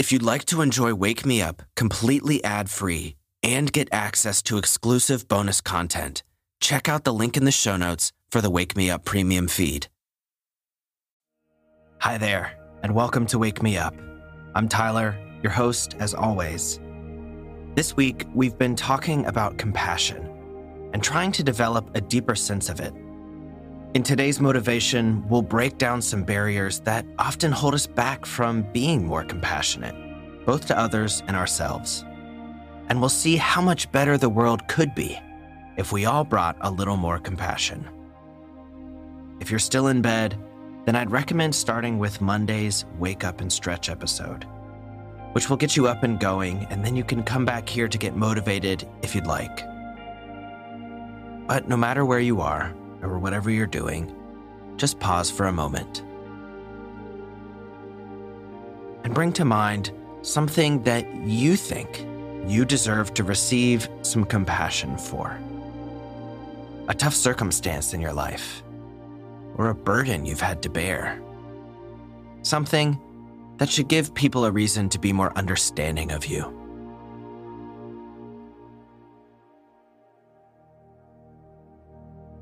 If you'd like to enjoy Wake Me Up completely ad free and get access to exclusive bonus content, check out the link in the show notes for the Wake Me Up premium feed. Hi there, and welcome to Wake Me Up. I'm Tyler, your host, as always. This week, we've been talking about compassion and trying to develop a deeper sense of it. In today's motivation, we'll break down some barriers that often hold us back from being more compassionate, both to others and ourselves. And we'll see how much better the world could be if we all brought a little more compassion. If you're still in bed, then I'd recommend starting with Monday's Wake Up and Stretch episode, which will get you up and going, and then you can come back here to get motivated if you'd like. But no matter where you are, or whatever you're doing, just pause for a moment. And bring to mind something that you think you deserve to receive some compassion for. A tough circumstance in your life, or a burden you've had to bear. Something that should give people a reason to be more understanding of you.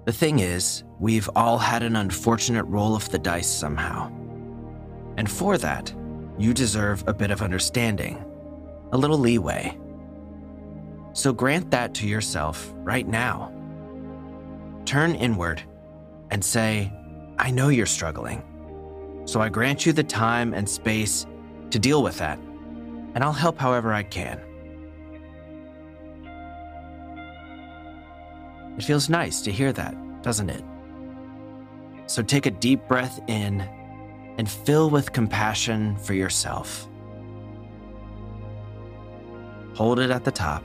The thing is, we've all had an unfortunate roll of the dice somehow. And for that, you deserve a bit of understanding, a little leeway. So grant that to yourself right now. Turn inward and say, I know you're struggling. So I grant you the time and space to deal with that, and I'll help however I can. It feels nice to hear that, doesn't it? So take a deep breath in and fill with compassion for yourself. Hold it at the top.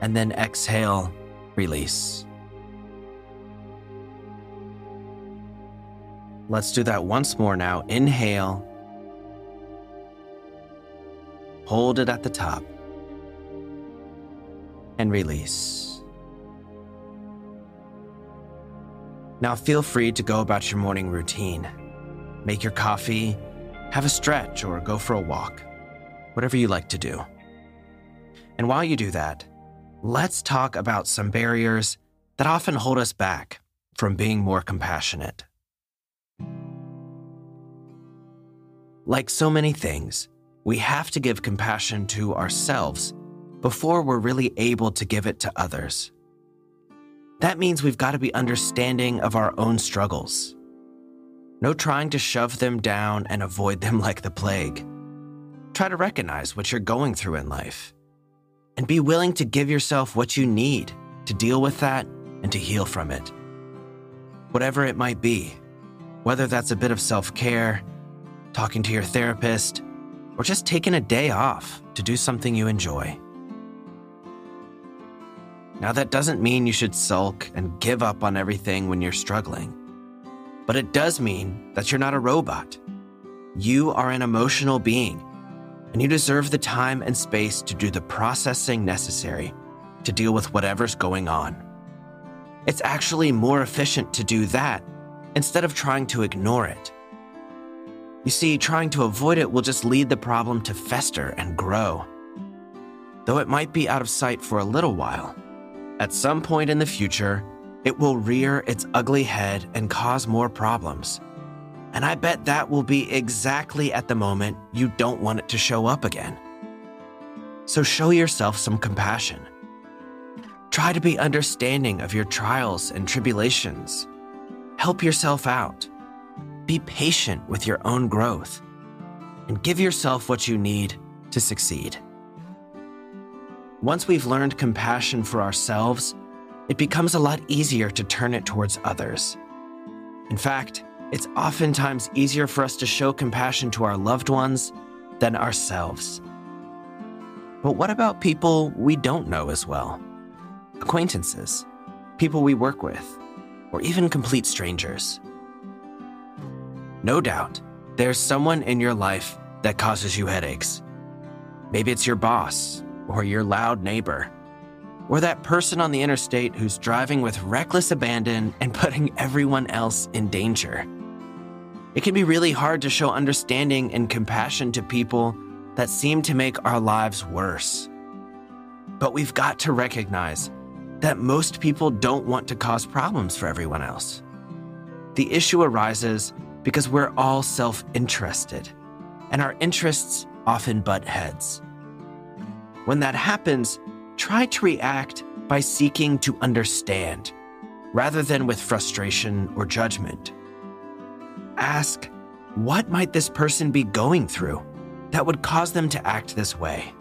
And then exhale, release. Let's do that once more now. Inhale. Hold it at the top. And release. Now feel free to go about your morning routine. Make your coffee, have a stretch, or go for a walk. Whatever you like to do. And while you do that, let's talk about some barriers that often hold us back from being more compassionate. Like so many things, we have to give compassion to ourselves before we're really able to give it to others. That means we've got to be understanding of our own struggles. No trying to shove them down and avoid them like the plague. Try to recognize what you're going through in life and be willing to give yourself what you need to deal with that and to heal from it. Whatever it might be, whether that's a bit of self care, talking to your therapist, or just taking a day off to do something you enjoy. Now, that doesn't mean you should sulk and give up on everything when you're struggling, but it does mean that you're not a robot. You are an emotional being, and you deserve the time and space to do the processing necessary to deal with whatever's going on. It's actually more efficient to do that instead of trying to ignore it. You see, trying to avoid it will just lead the problem to fester and grow. Though it might be out of sight for a little while, at some point in the future, it will rear its ugly head and cause more problems. And I bet that will be exactly at the moment you don't want it to show up again. So show yourself some compassion. Try to be understanding of your trials and tribulations. Help yourself out. Be patient with your own growth. And give yourself what you need to succeed. Once we've learned compassion for ourselves, it becomes a lot easier to turn it towards others. In fact, it's oftentimes easier for us to show compassion to our loved ones than ourselves. But what about people we don't know as well? Acquaintances, people we work with, or even complete strangers? No doubt, there's someone in your life that causes you headaches. Maybe it's your boss or your loud neighbor, or that person on the interstate who's driving with reckless abandon and putting everyone else in danger. It can be really hard to show understanding and compassion to people that seem to make our lives worse. But we've got to recognize that most people don't want to cause problems for everyone else. The issue arises because we're all self interested, and our interests often butt heads. When that happens, try to react by seeking to understand rather than with frustration or judgment. Ask, what might this person be going through that would cause them to act this way?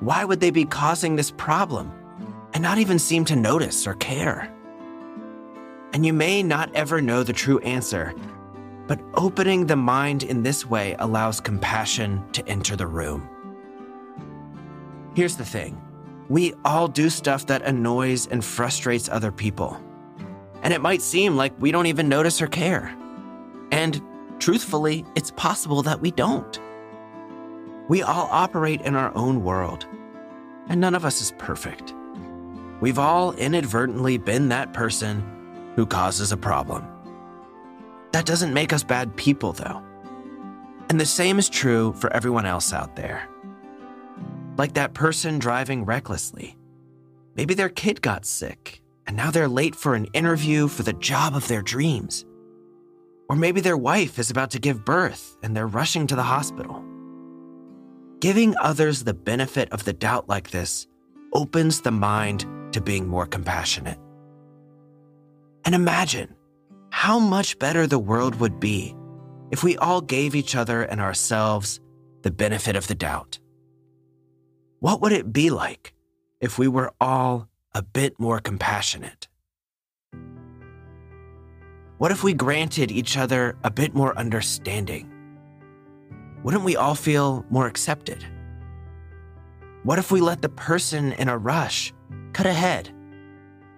Why would they be causing this problem and not even seem to notice or care? And you may not ever know the true answer, but opening the mind in this way allows compassion to enter the room. Here's the thing we all do stuff that annoys and frustrates other people. And it might seem like we don't even notice or care. And truthfully, it's possible that we don't. We all operate in our own world, and none of us is perfect. We've all inadvertently been that person who causes a problem. That doesn't make us bad people, though. And the same is true for everyone else out there. Like that person driving recklessly. Maybe their kid got sick, and now they're late for an interview for the job of their dreams. Or maybe their wife is about to give birth and they're rushing to the hospital. Giving others the benefit of the doubt like this opens the mind to being more compassionate. And imagine how much better the world would be if we all gave each other and ourselves the benefit of the doubt. What would it be like if we were all a bit more compassionate? What if we granted each other a bit more understanding? Wouldn't we all feel more accepted? What if we let the person in a rush cut ahead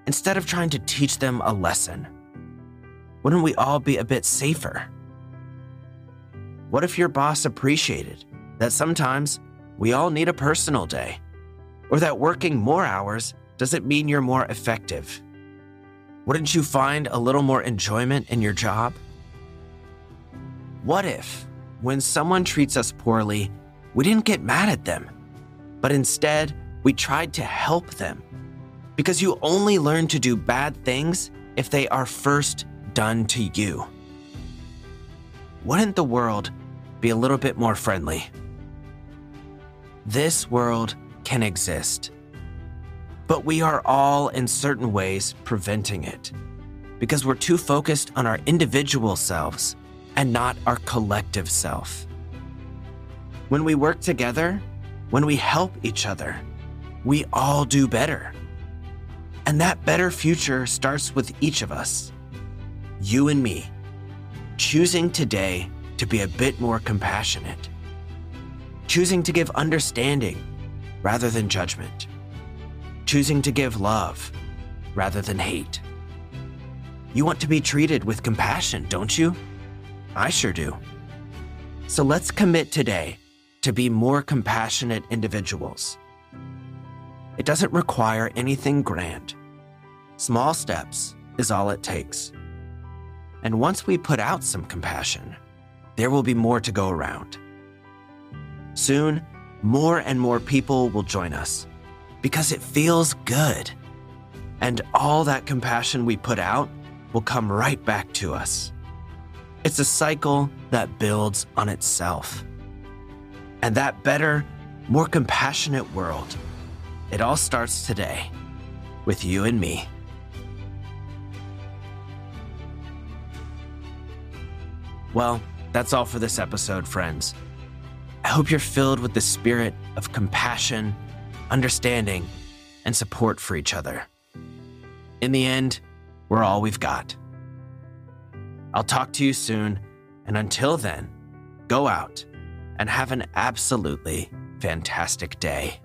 instead of trying to teach them a lesson? Wouldn't we all be a bit safer? What if your boss appreciated that sometimes we all need a personal day, or that working more hours doesn't mean you're more effective? Wouldn't you find a little more enjoyment in your job? What if, when someone treats us poorly, we didn't get mad at them, but instead we tried to help them because you only learn to do bad things if they are first done to you. Wouldn't the world be a little bit more friendly? This world can exist, but we are all in certain ways preventing it because we're too focused on our individual selves and not our collective self. When we work together, when we help each other, we all do better. And that better future starts with each of us, you and me, choosing today to be a bit more compassionate, choosing to give understanding rather than judgment, choosing to give love rather than hate. You want to be treated with compassion, don't you? I sure do. So let's commit today to be more compassionate individuals it doesn't require anything grand. Small steps is all it takes. And once we put out some compassion, there will be more to go around. Soon, more and more people will join us because it feels good. And all that compassion we put out will come right back to us. It's a cycle that builds on itself. And that better, more compassionate world it all starts today with you and me. Well, that's all for this episode, friends. I hope you're filled with the spirit of compassion, understanding, and support for each other. In the end, we're all we've got. I'll talk to you soon, and until then, go out and have an absolutely fantastic day.